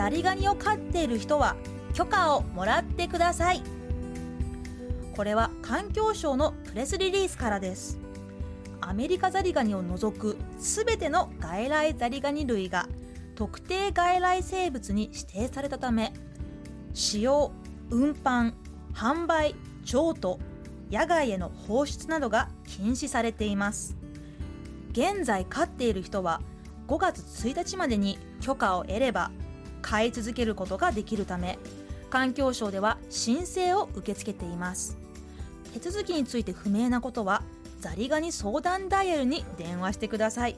ザリガニを飼っている人は許可をもらってください。これは環境省のプレスリリースからです。アメリカザリガニを除くすべての外来ザリガニ類が特定外来生物に指定されたため使用運搬販売譲渡野外への放出などが禁止されています現在飼っている人は5月1日までに許可を得れば飼い続けることができるため環境省では申請を受け付けています。手続きについて不明なことはザリガニ相談ダイヤルに電話してください。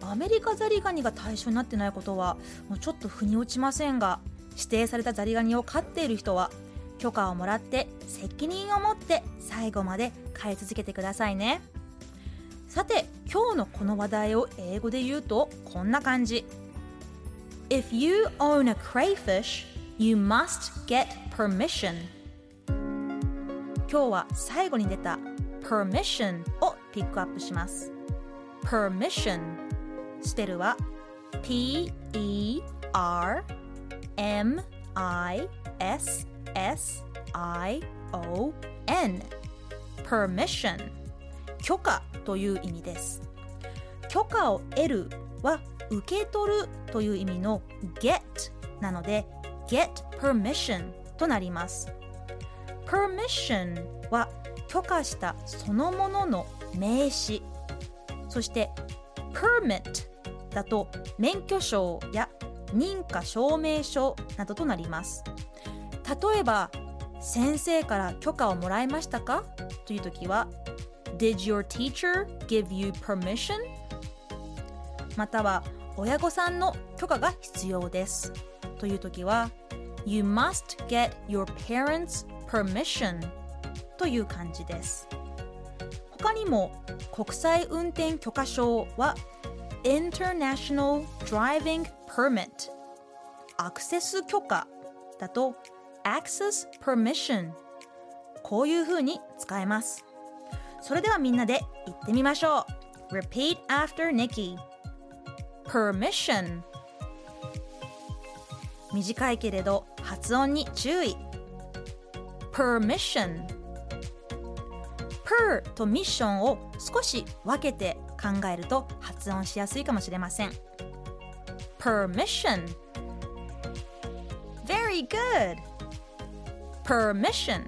アメリカザリガニが対象になってないことはもうちょっと腑に落ちませんが指定されたザリガニを飼っている人は許可をもらって責任を持って最後まで飼い続けてくださいね。さて今日のこの話題を英語で言うとこんな感じ。If you own a crayfish, you must get permission 今日は最後に出た permission をピックアップします permission スペルは P-E-R-M-I-S-S-I-O-N permission 許可という意味です許可を得るは受け取るという意味の get なので get permission となります。permission は許可したそのものの名詞。そして permit だと免許証や認可証明書などとなります。例えば先生から許可をもらいましたか？という時は Did your teacher give you permission? または親御さんの許可が必要ですという時は You must get your parents' permission という感じです他にも国際運転許可証は International Driving Permit アクセス許可だと Access Permission こういう風に使えますそれではみんなで言ってみましょう Repeat after Nikki Permission 短いけれど発音に注意 Permission per とミッションを少し分けて考えると発音しやすいかもしれません Permission Very good Permission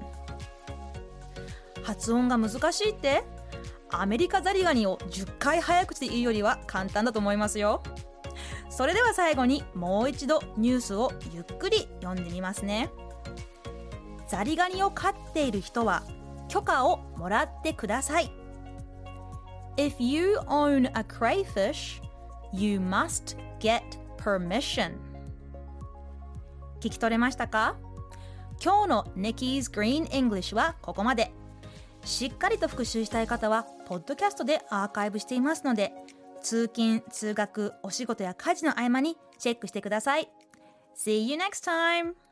発音が難しいってアメリカザリガニを10回早口で言うよりは簡単だと思いますよ。それでは最後にもう一度ニュースをゆっくり読んでみますね。ザリガニを飼っている人は許可をもらってください。If you own a crayfish, you must get permission. 聞き取れましたか？今日の Nikki's Green English はここまで。しっかりと復習したい方はポッドキャストでアーカイブしていますので通勤、通学、お仕事や家事の合間にチェックしてください See you next time!